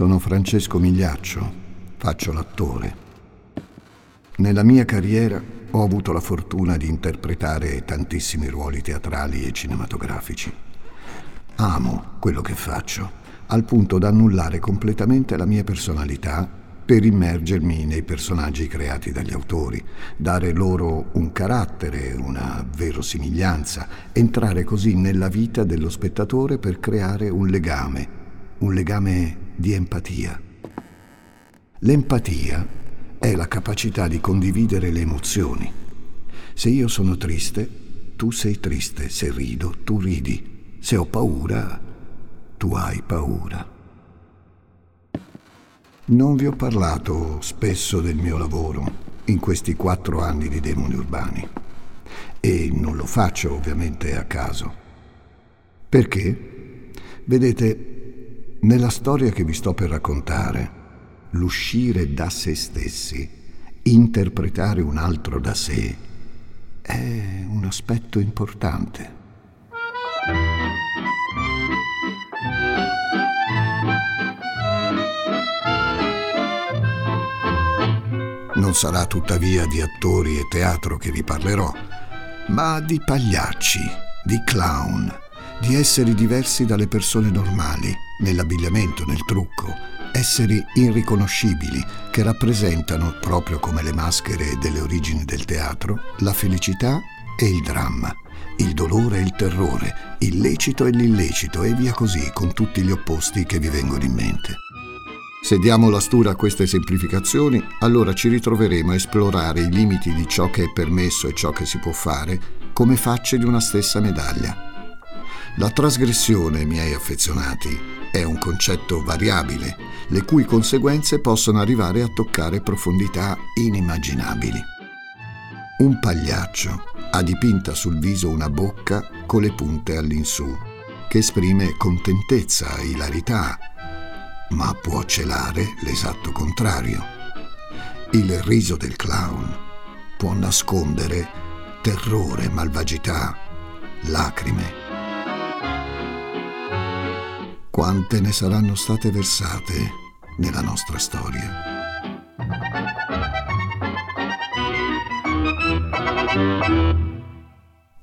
Sono Francesco Migliaccio, faccio l'attore. Nella mia carriera ho avuto la fortuna di interpretare tantissimi ruoli teatrali e cinematografici. Amo quello che faccio, al punto da annullare completamente la mia personalità per immergermi nei personaggi creati dagli autori, dare loro un carattere, una verosimiglianza, entrare così nella vita dello spettatore per creare un legame, un legame di empatia. L'empatia è la capacità di condividere le emozioni. Se io sono triste, tu sei triste, se rido, tu ridi, se ho paura, tu hai paura. Non vi ho parlato spesso del mio lavoro in questi quattro anni di demoni urbani e non lo faccio ovviamente a caso. Perché? Vedete, nella storia che vi sto per raccontare, l'uscire da se stessi, interpretare un altro da sé, è un aspetto importante. Non sarà tuttavia di attori e teatro che vi parlerò, ma di pagliacci, di clown, di esseri diversi dalle persone normali, nell'abbigliamento, nel trucco, esseri irriconoscibili che rappresentano, proprio come le maschere delle origini del teatro, la felicità e il dramma, il dolore e il terrore, il lecito e l'illecito e via così con tutti gli opposti che vi vengono in mente. Se diamo la stura a queste semplificazioni, allora ci ritroveremo a esplorare i limiti di ciò che è permesso e ciò che si può fare come facce di una stessa medaglia. La trasgressione, miei affezionati, è un concetto variabile, le cui conseguenze possono arrivare a toccare profondità inimmaginabili. Un pagliaccio ha dipinta sul viso una bocca con le punte all'insù, che esprime contentezza, ilarità, ma può celare l'esatto contrario. Il riso del clown può nascondere terrore, malvagità, lacrime. Quante ne saranno state versate nella nostra storia?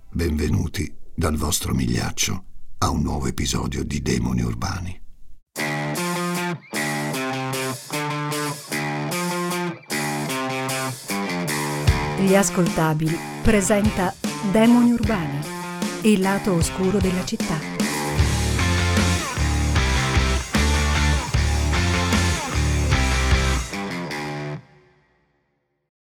Benvenuti dal vostro migliaccio a un nuovo episodio di Demoni Urbani. Gli ascoltabili presenta Demoni Urbani, il lato oscuro della città.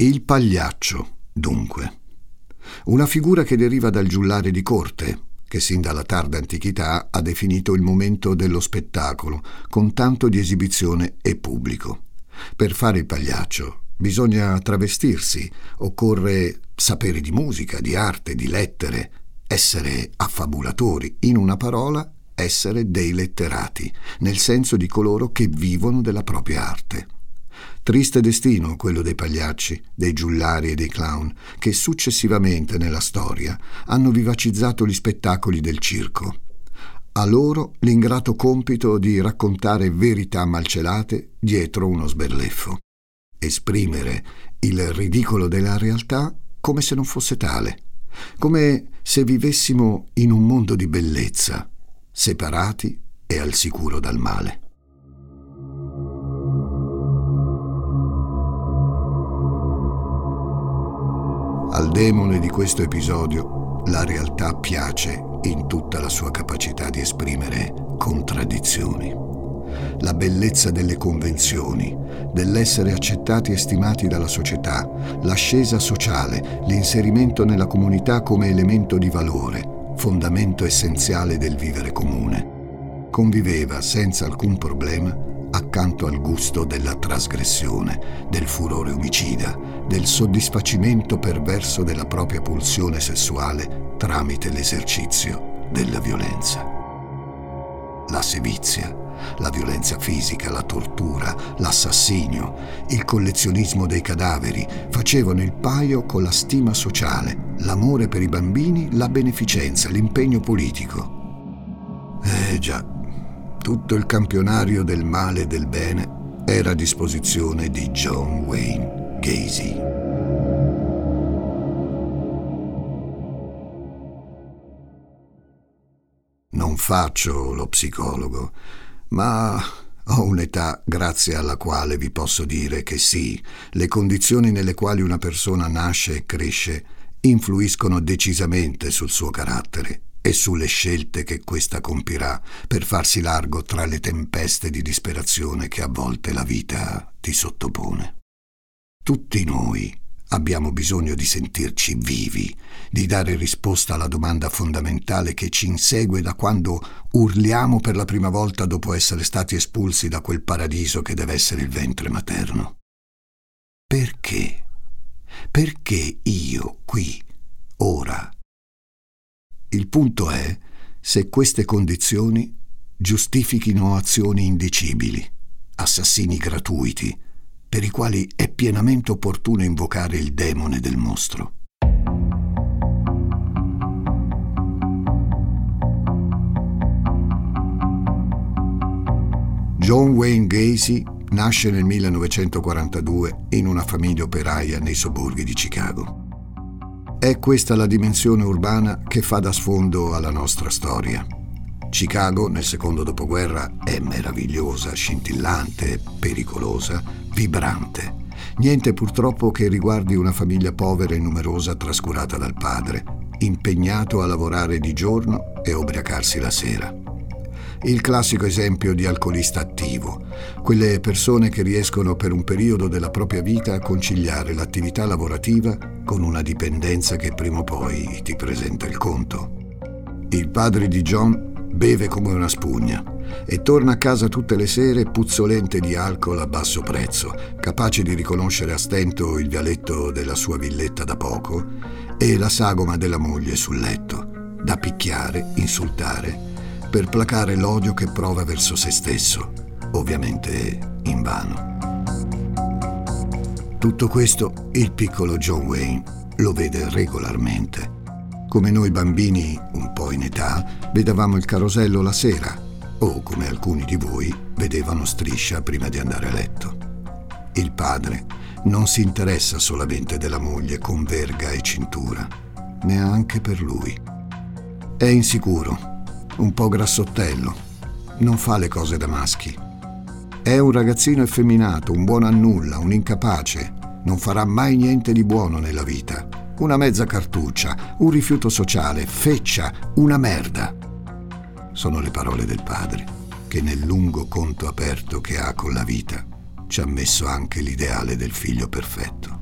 Il pagliaccio, dunque. Una figura che deriva dal giullare di corte, che sin dalla tarda antichità ha definito il momento dello spettacolo, con tanto di esibizione e pubblico. Per fare il pagliaccio bisogna travestirsi, occorre sapere di musica, di arte, di lettere, essere affabulatori, in una parola essere dei letterati, nel senso di coloro che vivono della propria arte. Triste destino quello dei pagliacci, dei giullari e dei clown, che successivamente nella storia hanno vivacizzato gli spettacoli del circo. A loro l'ingrato compito di raccontare verità malcelate dietro uno sberleffo. Esprimere il ridicolo della realtà come se non fosse tale, come se vivessimo in un mondo di bellezza, separati e al sicuro dal male. Demone di questo episodio la realtà piace in tutta la sua capacità di esprimere contraddizioni. La bellezza delle convenzioni, dell'essere accettati e stimati dalla società, l'ascesa sociale, l'inserimento nella comunità come elemento di valore, fondamento essenziale del vivere comune. Conviveva senza alcun problema accanto al gusto della trasgressione, del furore omicida, del soddisfacimento perverso della propria pulsione sessuale tramite l'esercizio della violenza. La sevizia, la violenza fisica, la tortura, l'assassinio, il collezionismo dei cadaveri facevano il paio con la stima sociale, l'amore per i bambini, la beneficenza, l'impegno politico. Eh già, tutto il campionario del male e del bene era a disposizione di John Wayne Gacy. Non faccio lo psicologo, ma ho un'età grazie alla quale vi posso dire che sì, le condizioni nelle quali una persona nasce e cresce influiscono decisamente sul suo carattere e sulle scelte che questa compirà per farsi largo tra le tempeste di disperazione che a volte la vita ti sottopone. Tutti noi abbiamo bisogno di sentirci vivi, di dare risposta alla domanda fondamentale che ci insegue da quando urliamo per la prima volta dopo essere stati espulsi da quel paradiso che deve essere il ventre materno. Perché? Perché io qui, ora? Il punto è se queste condizioni giustifichino azioni indicibili, assassini gratuiti, per i quali è pienamente opportuno invocare il demone del mostro. John Wayne Gacy nasce nel 1942 in una famiglia operaia nei sobborghi di Chicago. È questa la dimensione urbana che fa da sfondo alla nostra storia. Chicago nel secondo dopoguerra è meravigliosa, scintillante, pericolosa, vibrante. Niente purtroppo che riguardi una famiglia povera e numerosa trascurata dal padre, impegnato a lavorare di giorno e ubriacarsi la sera. Il classico esempio di alcolista attivo, quelle persone che riescono per un periodo della propria vita a conciliare l'attività lavorativa con una dipendenza che prima o poi ti presenta il conto. Il padre di John beve come una spugna e torna a casa tutte le sere puzzolente di alcol a basso prezzo, capace di riconoscere a stento il vialetto della sua villetta da poco e la sagoma della moglie sul letto, da picchiare, insultare, per placare l'odio che prova verso se stesso, ovviamente invano. Tutto questo il piccolo John Wayne lo vede regolarmente come noi bambini, un po' in età, vedevamo il carosello la sera, o come alcuni di voi vedevano striscia prima di andare a letto. Il padre non si interessa solamente della moglie con verga e cintura, neanche per lui. È insicuro, un po' grassottello, non fa le cose da maschi. È un ragazzino effeminato, un buono a nulla, un incapace, non farà mai niente di buono nella vita una mezza cartuccia, un rifiuto sociale, feccia, una merda. Sono le parole del padre, che nel lungo conto aperto che ha con la vita ci ha messo anche l'ideale del figlio perfetto.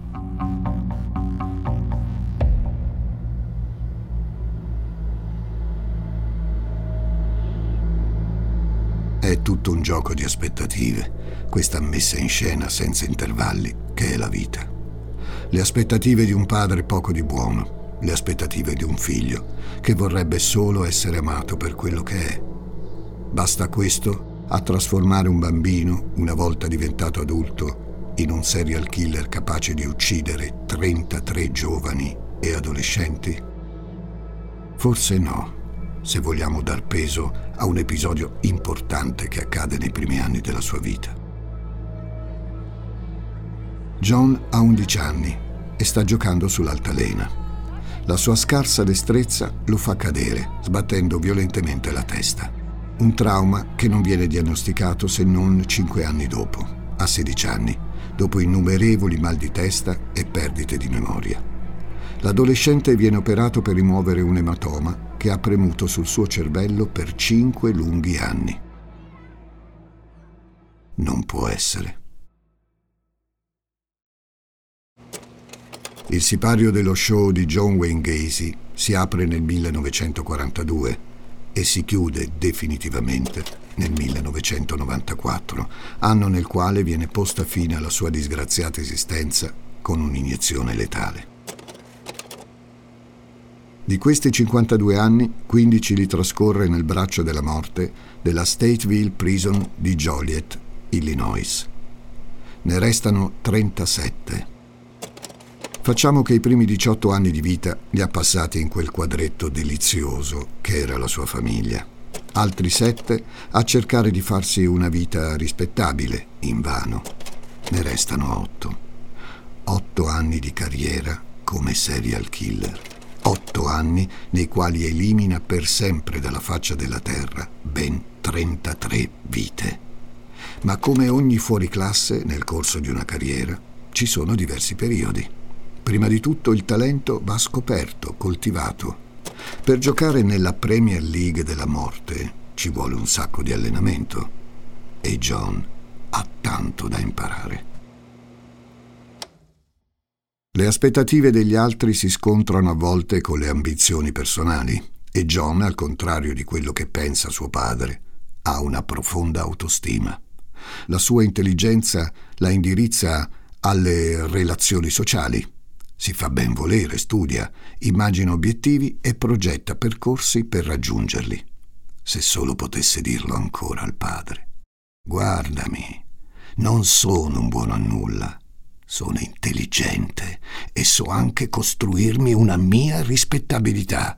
Tutto un gioco di aspettative, questa messa in scena senza intervalli che è la vita le aspettative di un padre poco di buono, le aspettative di un figlio che vorrebbe solo essere amato per quello che è. Basta questo a trasformare un bambino, una volta diventato adulto, in un serial killer capace di uccidere 33 giovani e adolescenti? Forse no, se vogliamo dar peso a un episodio importante che accade nei primi anni della sua vita. John ha 11 anni e sta giocando sull'altalena. La sua scarsa destrezza lo fa cadere, sbattendo violentemente la testa. Un trauma che non viene diagnosticato se non 5 anni dopo, a 16 anni, dopo innumerevoli mal di testa e perdite di memoria. L'adolescente viene operato per rimuovere un ematoma che ha premuto sul suo cervello per 5 lunghi anni. Non può essere. Il sipario dello show di John Wayne Gacy si apre nel 1942 e si chiude definitivamente nel 1994, anno nel quale viene posta fine alla sua disgraziata esistenza con un'iniezione letale. Di questi 52 anni, 15 li trascorre nel braccio della morte della Stateville Prison di Joliet, Illinois. Ne restano 37. Facciamo che i primi 18 anni di vita li ha passati in quel quadretto delizioso che era la sua famiglia. Altri sette a cercare di farsi una vita rispettabile, invano. Ne restano otto. Otto anni di carriera come serial killer. Otto anni nei quali elimina per sempre dalla faccia della terra ben 33 vite. Ma come ogni fuoriclasse nel corso di una carriera, ci sono diversi periodi. Prima di tutto il talento va scoperto, coltivato. Per giocare nella Premier League della morte ci vuole un sacco di allenamento e John ha tanto da imparare. Le aspettative degli altri si scontrano a volte con le ambizioni personali e John, al contrario di quello che pensa suo padre, ha una profonda autostima. La sua intelligenza la indirizza alle relazioni sociali si fa ben volere, studia, immagina obiettivi e progetta percorsi per raggiungerli. Se solo potesse dirlo ancora al padre. Guardami, non sono un buono a nulla. Sono intelligente e so anche costruirmi una mia rispettabilità,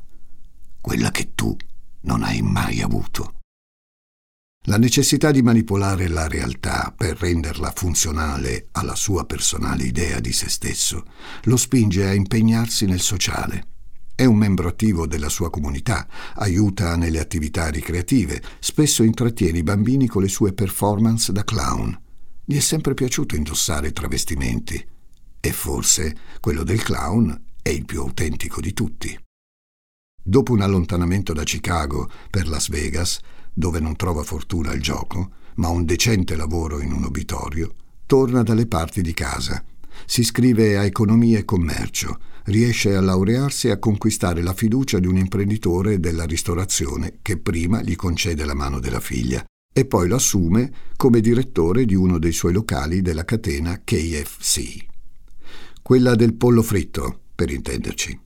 quella che tu non hai mai avuto. La necessità di manipolare la realtà per renderla funzionale alla sua personale idea di se stesso lo spinge a impegnarsi nel sociale. È un membro attivo della sua comunità, aiuta nelle attività ricreative, spesso intrattiene i bambini con le sue performance da clown. Gli è sempre piaciuto indossare travestimenti e forse quello del clown è il più autentico di tutti. Dopo un allontanamento da Chicago per Las Vegas, dove non trova fortuna al gioco, ma un decente lavoro in un obitorio, torna dalle parti di casa. Si iscrive a economia e commercio, riesce a laurearsi e a conquistare la fiducia di un imprenditore della ristorazione che prima gli concede la mano della figlia e poi lo assume come direttore di uno dei suoi locali della catena KFC. Quella del pollo fritto, per intenderci.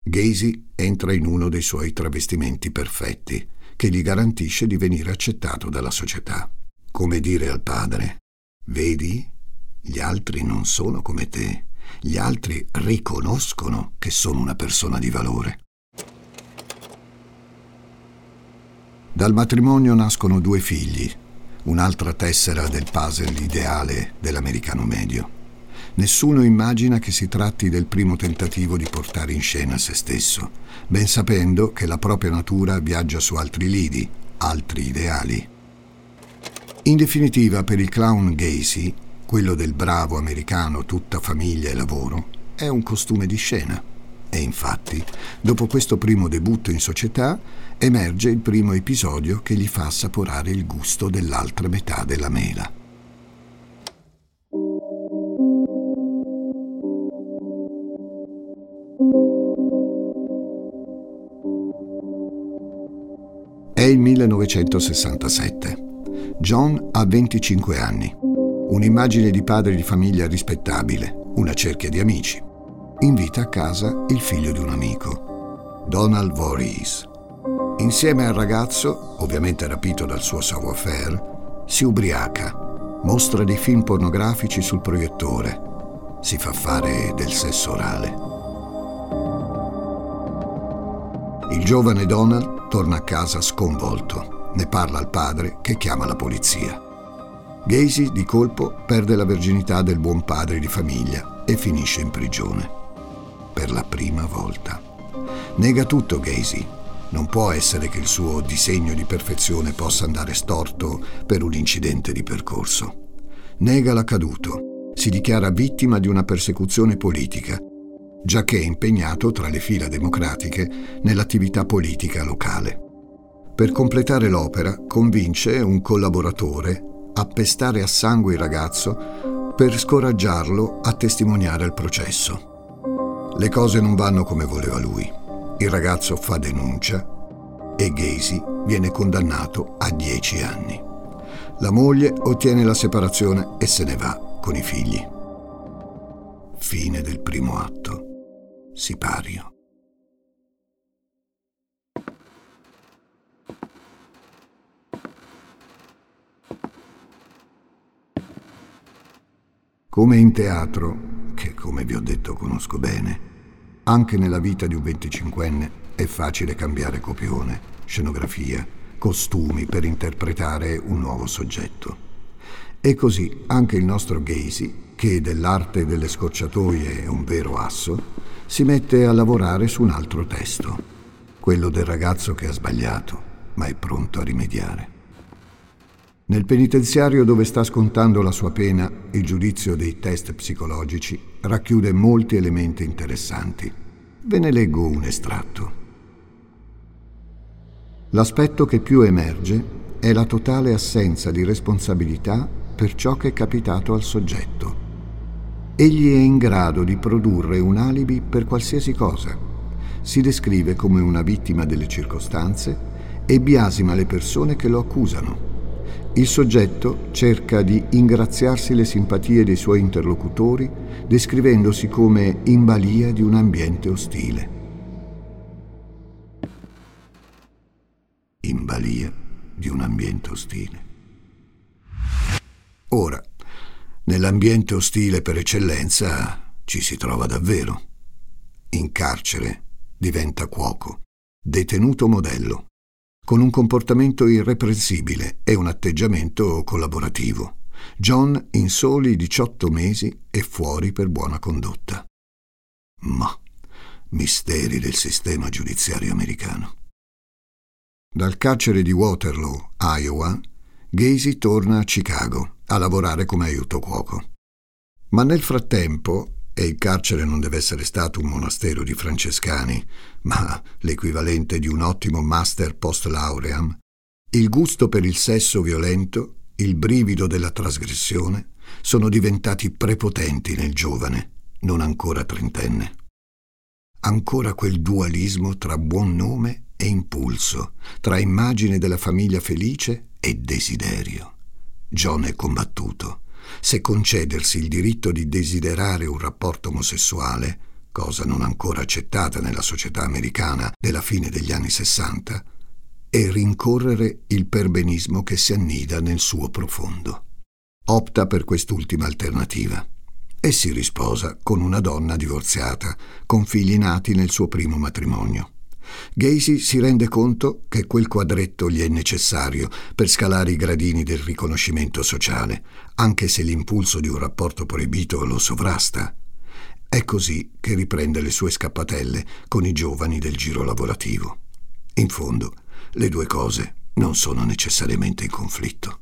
Gacy entra in uno dei suoi travestimenti perfetti che gli garantisce di venire accettato dalla società. Come dire al padre, vedi, gli altri non sono come te, gli altri riconoscono che sono una persona di valore. Dal matrimonio nascono due figli, un'altra tessera del puzzle ideale dell'americano medio. Nessuno immagina che si tratti del primo tentativo di portare in scena se stesso, ben sapendo che la propria natura viaggia su altri lidi, altri ideali. In definitiva, per il clown Gacy, quello del bravo americano tutta famiglia e lavoro, è un costume di scena. E infatti, dopo questo primo debutto in società, emerge il primo episodio che gli fa assaporare il gusto dell'altra metà della mela. È il 1967. John ha 25 anni. Un'immagine di padre di famiglia rispettabile, una cerchia di amici. Invita a casa il figlio di un amico, Donald Voorhees. Insieme al ragazzo, ovviamente rapito dal suo savoir-faire, si ubriaca, mostra dei film pornografici sul proiettore, si fa fare del sesso orale. Il giovane Donald torna a casa sconvolto. Ne parla al padre che chiama la polizia. Gacy di colpo perde la verginità del buon padre di famiglia e finisce in prigione. Per la prima volta. Nega tutto Gacy. Non può essere che il suo disegno di perfezione possa andare storto per un incidente di percorso. Nega l'accaduto. Si dichiara vittima di una persecuzione politica giacché è impegnato tra le fila democratiche nell'attività politica locale. Per completare l'opera convince un collaboratore a pestare a sangue il ragazzo per scoraggiarlo a testimoniare il processo. Le cose non vanno come voleva lui. Il ragazzo fa denuncia e Gacy viene condannato a 10 anni. La moglie ottiene la separazione e se ne va con i figli. Fine del primo atto. Sipario. Come in teatro, come vi ho detto conosco bene, anche nella vita di un venticinquenne è facile cambiare copione, scenografia, costumi per interpretare un nuovo soggetto. E così anche il nostro Gacy, che dell'arte delle scorciatoie è un vero asso, si mette a lavorare su un altro testo, quello del ragazzo che ha sbagliato, ma è pronto a rimediare. Nel penitenziario dove sta scontando la sua pena, il giudizio dei test psicologici racchiude molti elementi interessanti. Ve ne leggo un estratto. L'aspetto che più emerge è la totale assenza di responsabilità per ciò che è capitato al soggetto. Egli è in grado di produrre un alibi per qualsiasi cosa. Si descrive come una vittima delle circostanze e biasima le persone che lo accusano. Il soggetto cerca di ingraziarsi le simpatie dei suoi interlocutori descrivendosi come in balia di un ambiente ostile. in balia di un ambiente ostile. Ora, nell'ambiente ostile per eccellenza ci si trova davvero. In carcere diventa cuoco, detenuto modello, con un comportamento irreprensibile e un atteggiamento collaborativo. John in soli 18 mesi è fuori per buona condotta. Ma misteri del sistema giudiziario americano. Dal carcere di Waterloo, Iowa, Gacy torna a Chicago a lavorare come aiuto cuoco. Ma nel frattempo, e il carcere non deve essere stato un monastero di francescani, ma l'equivalente di un ottimo master post lauream, il gusto per il sesso violento, il brivido della trasgressione, sono diventati prepotenti nel giovane, non ancora trentenne. Ancora quel dualismo tra buon nome e impulso, tra immagine della famiglia felice e desiderio. John è combattuto. Se concedersi il diritto di desiderare un rapporto omosessuale, cosa non ancora accettata nella società americana della fine degli anni Sessanta, e rincorrere il perbenismo che si annida nel suo profondo. Opta per quest'ultima alternativa e si risposa con una donna divorziata, con figli nati nel suo primo matrimonio. Gacy si rende conto che quel quadretto gli è necessario per scalare i gradini del riconoscimento sociale, anche se l'impulso di un rapporto proibito lo sovrasta. È così che riprende le sue scappatelle con i giovani del giro lavorativo. In fondo, le due cose non sono necessariamente in conflitto.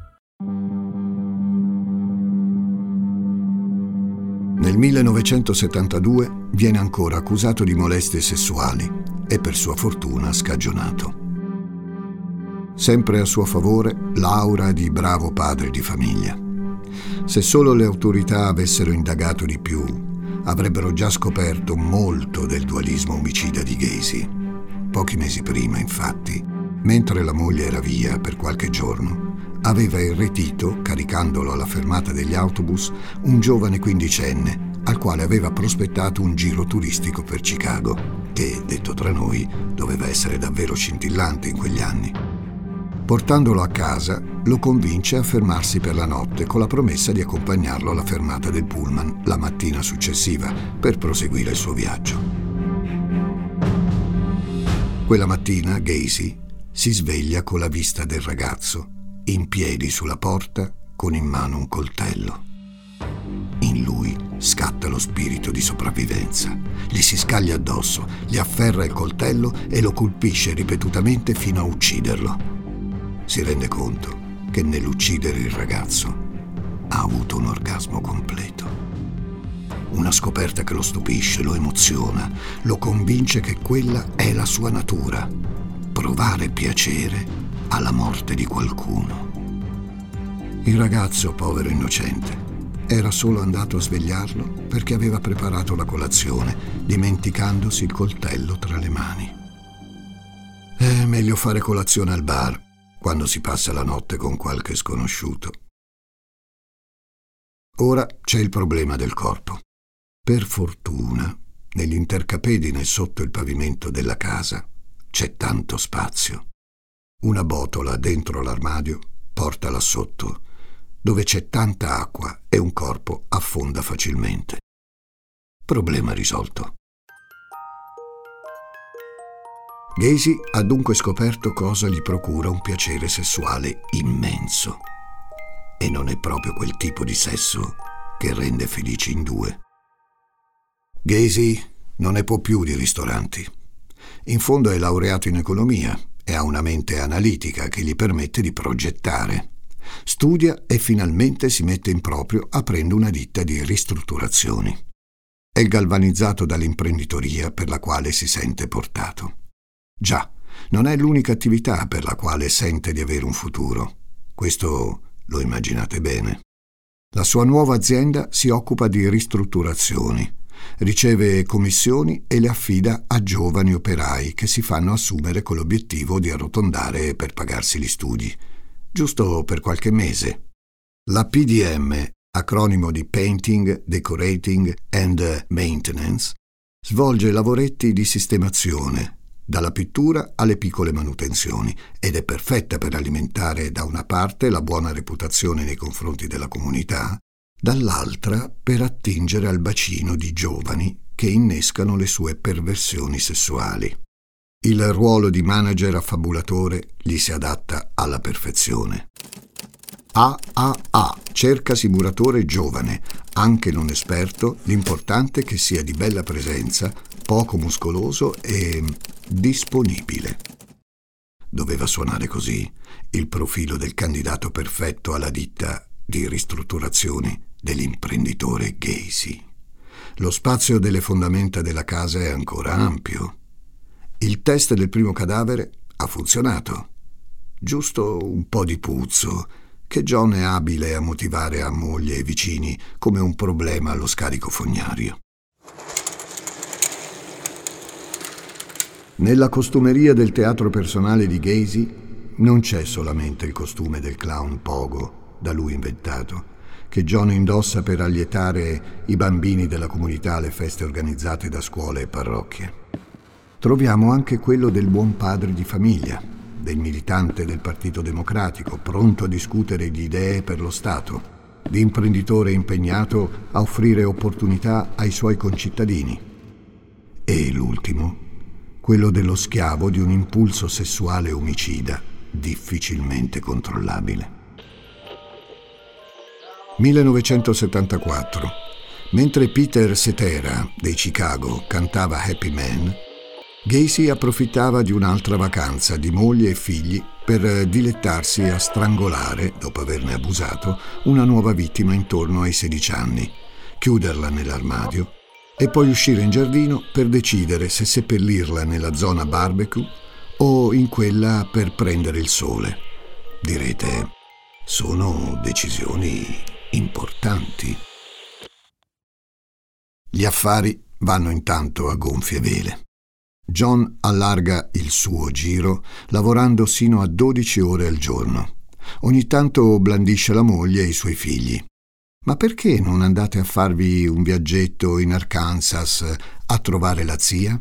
Nel 1972 viene ancora accusato di molestie sessuali e per sua fortuna scagionato. Sempre a suo favore l'aura di bravo padre di famiglia. Se solo le autorità avessero indagato di più, avrebbero già scoperto molto del dualismo omicida di Gacy. Pochi mesi prima, infatti, mentre la moglie era via per qualche giorno, aveva irretito, caricandolo alla fermata degli autobus, un giovane quindicenne al quale aveva prospettato un giro turistico per Chicago, che, detto tra noi, doveva essere davvero scintillante in quegli anni. Portandolo a casa, lo convince a fermarsi per la notte con la promessa di accompagnarlo alla fermata del pullman la mattina successiva per proseguire il suo viaggio. Quella mattina Gacy si sveglia con la vista del ragazzo in piedi sulla porta con in mano un coltello. In lui scatta lo spirito di sopravvivenza. Gli si scaglia addosso, gli afferra il coltello e lo colpisce ripetutamente fino a ucciderlo. Si rende conto che nell'uccidere il ragazzo ha avuto un orgasmo completo. Una scoperta che lo stupisce, lo emoziona, lo convince che quella è la sua natura, provare piacere alla morte di qualcuno. Il ragazzo, povero innocente, era solo andato a svegliarlo perché aveva preparato la colazione, dimenticandosi il coltello tra le mani. È meglio fare colazione al bar quando si passa la notte con qualche sconosciuto. Ora c'è il problema del corpo. Per fortuna, negli intercapedine sotto il pavimento della casa c'è tanto spazio. Una botola dentro l'armadio porta là sotto dove c'è tanta acqua e un corpo affonda facilmente. Problema risolto. Gacy ha dunque scoperto cosa gli procura un piacere sessuale immenso. E non è proprio quel tipo di sesso che rende felici in due. Gacy non ne può più di ristoranti. In fondo è laureato in economia e ha una mente analitica che gli permette di progettare. Studia e finalmente si mette in proprio aprendo una ditta di ristrutturazioni. È galvanizzato dall'imprenditoria per la quale si sente portato. Già, non è l'unica attività per la quale sente di avere un futuro. Questo lo immaginate bene. La sua nuova azienda si occupa di ristrutturazioni, riceve commissioni e le affida a giovani operai che si fanno assumere con l'obiettivo di arrotondare per pagarsi gli studi giusto per qualche mese. La PDM, acronimo di Painting, Decorating and Maintenance, svolge lavoretti di sistemazione, dalla pittura alle piccole manutenzioni, ed è perfetta per alimentare da una parte la buona reputazione nei confronti della comunità, dall'altra per attingere al bacino di giovani che innescano le sue perversioni sessuali. Il ruolo di manager affabulatore gli si adatta alla perfezione. AAA cerca simulatore giovane, anche non esperto, l'importante è che sia di bella presenza, poco muscoloso e disponibile. Doveva suonare così il profilo del candidato perfetto alla ditta di ristrutturazioni dell'imprenditore Gacy. Lo spazio delle fondamenta della casa è ancora ampio il test del primo cadavere ha funzionato. Giusto un po' di puzzo, che John è abile a motivare a moglie e vicini come un problema allo scarico fognario. Nella costumeria del teatro personale di Gacy non c'è solamente il costume del clown Pogo, da lui inventato, che John indossa per allietare i bambini della comunità alle feste organizzate da scuole e parrocchie troviamo anche quello del buon padre di famiglia, del militante del Partito Democratico, pronto a discutere di idee per lo Stato, di imprenditore impegnato a offrire opportunità ai suoi concittadini. E l'ultimo, quello dello schiavo di un impulso sessuale omicida difficilmente controllabile. 1974. Mentre Peter Cetera dei Chicago cantava Happy Man, Gacy approfittava di un'altra vacanza di moglie e figli per dilettarsi a strangolare, dopo averne abusato, una nuova vittima intorno ai 16 anni, chiuderla nell'armadio e poi uscire in giardino per decidere se seppellirla nella zona barbecue o in quella per prendere il sole. Direte, sono decisioni importanti. Gli affari vanno intanto a gonfie vele. John allarga il suo giro lavorando sino a 12 ore al giorno. Ogni tanto blandisce la moglie e i suoi figli. Ma perché non andate a farvi un viaggetto in Arkansas a trovare la zia?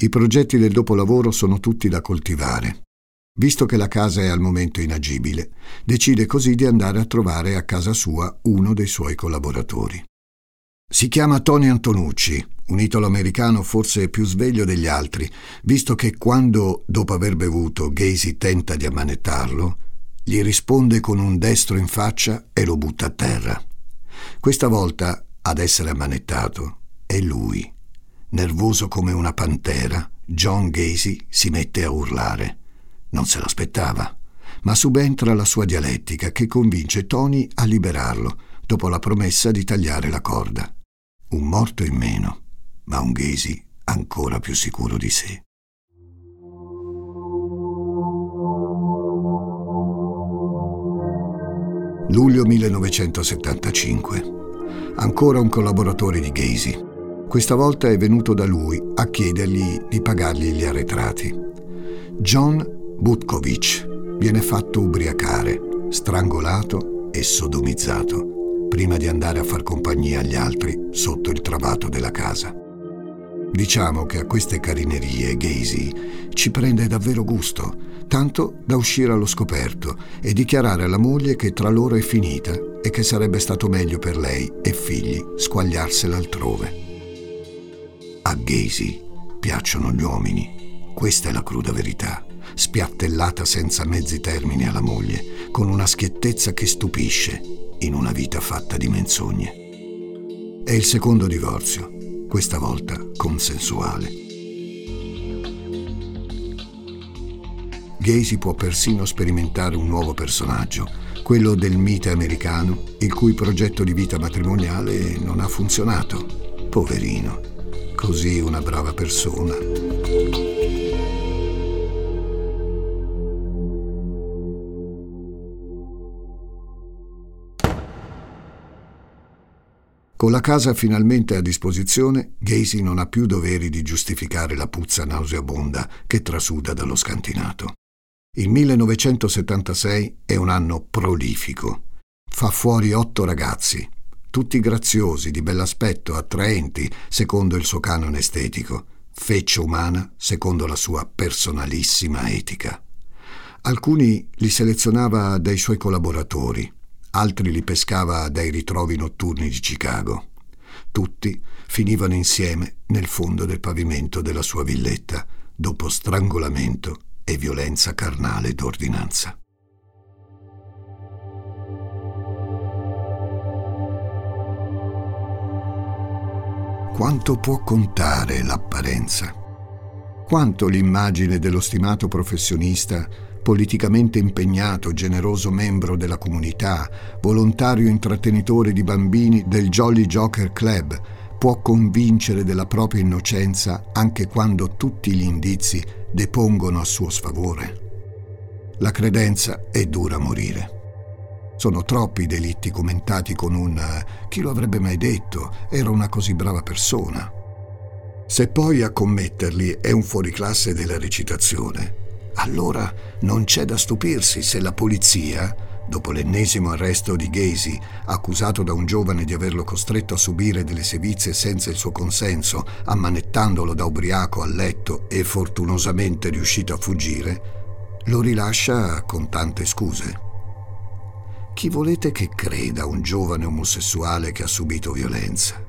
I progetti del dopolavoro sono tutti da coltivare. Visto che la casa è al momento inagibile, decide così di andare a trovare a casa sua uno dei suoi collaboratori. Si chiama Tony Antonucci, un italo-americano forse più sveglio degli altri, visto che quando, dopo aver bevuto, Gacy tenta di ammanettarlo, gli risponde con un destro in faccia e lo butta a terra. Questa volta ad essere ammanettato è lui. Nervoso come una pantera, John Gacy si mette a urlare. Non se l'aspettava, ma subentra la sua dialettica che convince Tony a liberarlo, dopo la promessa di tagliare la corda. Un morto in meno, ma un Gacy ancora più sicuro di sé. Luglio 1975. Ancora un collaboratore di Gacy. Questa volta è venuto da lui a chiedergli di pagargli gli arretrati. John Butkovich viene fatto ubriacare, strangolato e sodomizzato prima di andare a far compagnia agli altri sotto il travato della casa. Diciamo che a queste carinerie Gacy ci prende davvero gusto, tanto da uscire allo scoperto e dichiarare alla moglie che tra loro è finita e che sarebbe stato meglio per lei e figli squagliarsela altrove. A Gacy piacciono gli uomini, questa è la cruda verità, spiattellata senza mezzi termini alla moglie, con una schiettezza che stupisce in una vita fatta di menzogne. È il secondo divorzio, questa volta consensuale. Gacy può persino sperimentare un nuovo personaggio, quello del mite americano, il cui progetto di vita matrimoniale non ha funzionato. Poverino così una brava persona. Con la casa finalmente a disposizione, Gacy non ha più doveri di giustificare la puzza nauseabonda che trasuda dallo scantinato. Il 1976 è un anno prolifico. Fa fuori otto ragazzi, tutti graziosi, di bell'aspetto, attraenti, secondo il suo canone estetico, feccia umana secondo la sua personalissima etica. Alcuni li selezionava dai suoi collaboratori, altri li pescava dai ritrovi notturni di Chicago. Tutti finivano insieme nel fondo del pavimento della sua villetta, dopo strangolamento e violenza carnale d'ordinanza. Quanto può contare l'apparenza? Quanto l'immagine dello stimato professionista, politicamente impegnato, generoso membro della comunità, volontario intrattenitore di bambini del Jolly Joker Club, può convincere della propria innocenza anche quando tutti gli indizi depongono a suo sfavore? La credenza è dura a morire. Sono troppi i delitti commentati con un chi lo avrebbe mai detto, era una così brava persona. Se poi a commetterli è un fuoriclasse della recitazione, allora non c'è da stupirsi se la polizia, dopo l'ennesimo arresto di Gacy, accusato da un giovane di averlo costretto a subire delle sevizie senza il suo consenso, ammanettandolo da ubriaco a letto e fortunosamente riuscito a fuggire, lo rilascia con tante scuse. Chi volete che creda un giovane omosessuale che ha subito violenza?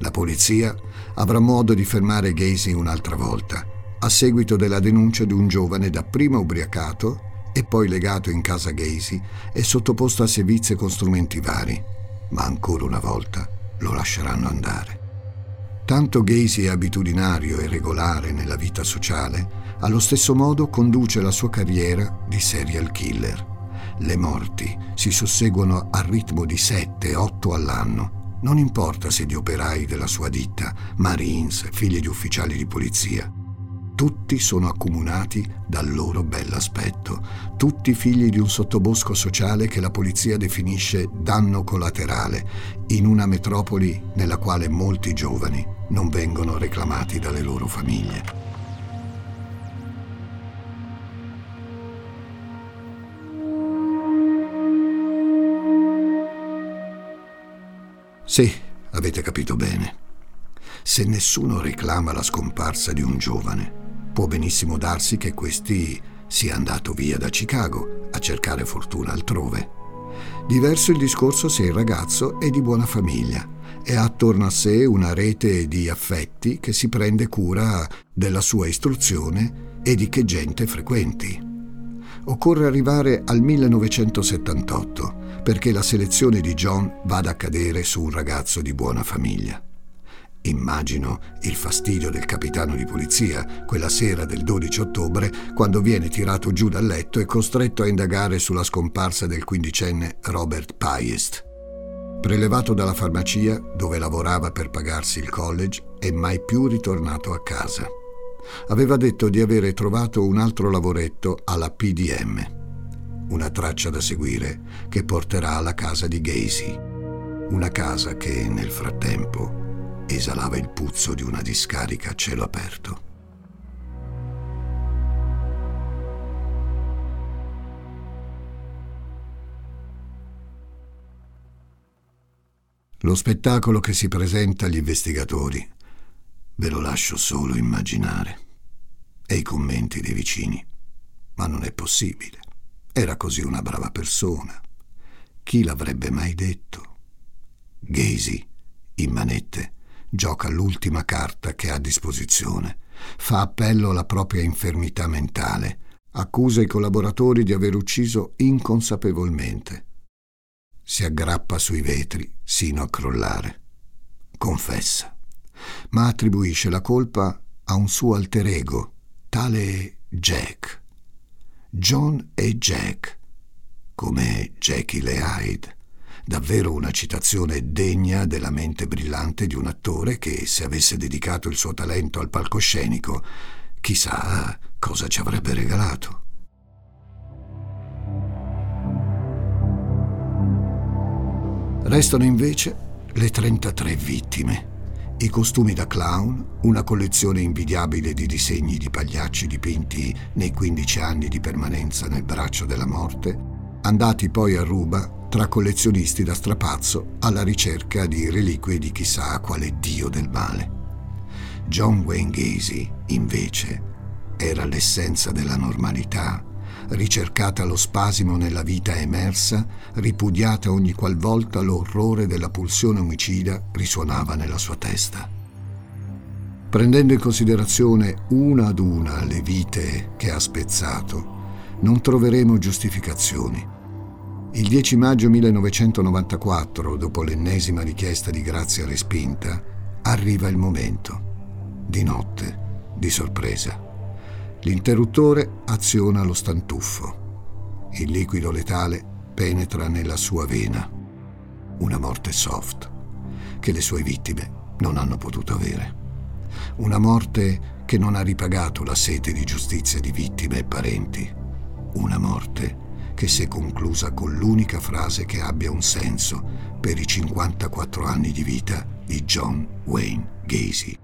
La polizia avrà modo di fermare Gacy un'altra volta, a seguito della denuncia di un giovane dapprima ubriacato e poi legato in casa Gacy e sottoposto a sevizie con strumenti vari, ma ancora una volta lo lasceranno andare. Tanto Gacy è abitudinario e regolare nella vita sociale, allo stesso modo conduce la sua carriera di serial killer. Le morti si susseguono al ritmo di 7-8 all'anno. Non importa se di operai della sua ditta, Marines, figli di ufficiali di polizia. Tutti sono accomunati dal loro bell'aspetto, tutti figli di un sottobosco sociale che la polizia definisce danno collaterale, in una metropoli nella quale molti giovani non vengono reclamati dalle loro famiglie. Sì, avete capito bene. Se nessuno reclama la scomparsa di un giovane, può benissimo darsi che questi sia andato via da Chicago a cercare fortuna altrove. Diverso il discorso se il ragazzo è di buona famiglia e ha attorno a sé una rete di affetti che si prende cura della sua istruzione e di che gente frequenti. Occorre arrivare al 1978 perché la selezione di John vada a cadere su un ragazzo di buona famiglia. Immagino il fastidio del capitano di polizia quella sera del 12 ottobre quando viene tirato giù dal letto e costretto a indagare sulla scomparsa del quindicenne Robert Piest. Prelevato dalla farmacia dove lavorava per pagarsi il college e mai più ritornato a casa. Aveva detto di avere trovato un altro lavoretto alla PDM, una traccia da seguire che porterà alla casa di Gacy, una casa che nel frattempo esalava il puzzo di una discarica a cielo aperto. Lo spettacolo che si presenta agli investigatori ve lo lascio solo immaginare. E i commenti dei vicini. Ma non è possibile. Era così una brava persona. Chi l'avrebbe mai detto? Gacy, in manette, gioca l'ultima carta che ha a disposizione, fa appello alla propria infermità mentale, accusa i collaboratori di aver ucciso inconsapevolmente. Si aggrappa sui vetri sino a crollare. Confessa, ma attribuisce la colpa a un suo alter ego, tale Jack. John e Jack, come Jackie le Hyde davvero una citazione degna della mente brillante di un attore che, se avesse dedicato il suo talento al palcoscenico, chissà cosa ci avrebbe regalato. Restano invece le 33 vittime. I costumi da clown, una collezione invidiabile di disegni di pagliacci dipinti nei 15 anni di permanenza nel braccio della morte, andati poi a ruba tra collezionisti da strapazzo alla ricerca di reliquie di chissà quale dio del male. John Wayne Gacy, invece, era l'essenza della normalità, ricercata lo spasimo nella vita emersa, ripudiata ogni qualvolta l'orrore della pulsione omicida risuonava nella sua testa. Prendendo in considerazione una ad una le vite che ha spezzato, non troveremo giustificazioni il 10 maggio 1994, dopo l'ennesima richiesta di grazia respinta, arriva il momento. Di notte, di sorpresa. L'interruttore aziona lo stantuffo. Il liquido letale penetra nella sua vena. Una morte soft, che le sue vittime non hanno potuto avere. Una morte che non ha ripagato la sete di giustizia di vittime e parenti. Una morte che si è conclusa con l'unica frase che abbia un senso per i 54 anni di vita di John Wayne Gacy.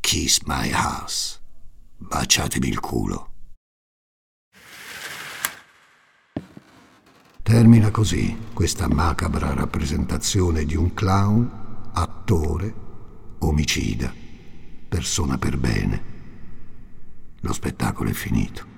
Kiss my ass. Baciatemi il culo. Termina così questa macabra rappresentazione di un clown, attore, omicida, persona per bene. Lo spettacolo è finito.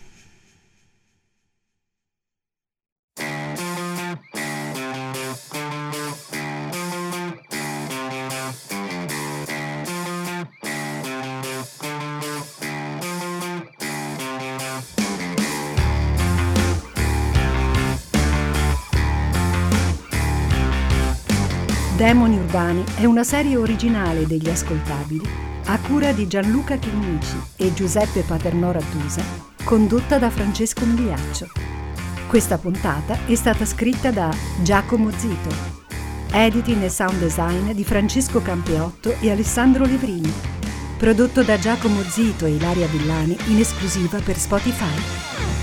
È una serie originale degli ascoltabili a cura di Gianluca Chinnici e Giuseppe Paternò Rattusa, condotta da Francesco Migliaccio. Questa puntata è stata scritta da Giacomo Zito, editing e sound design di Francesco Campeotto e Alessandro Levrini, prodotto da Giacomo Zito e Ilaria Villani in esclusiva per Spotify.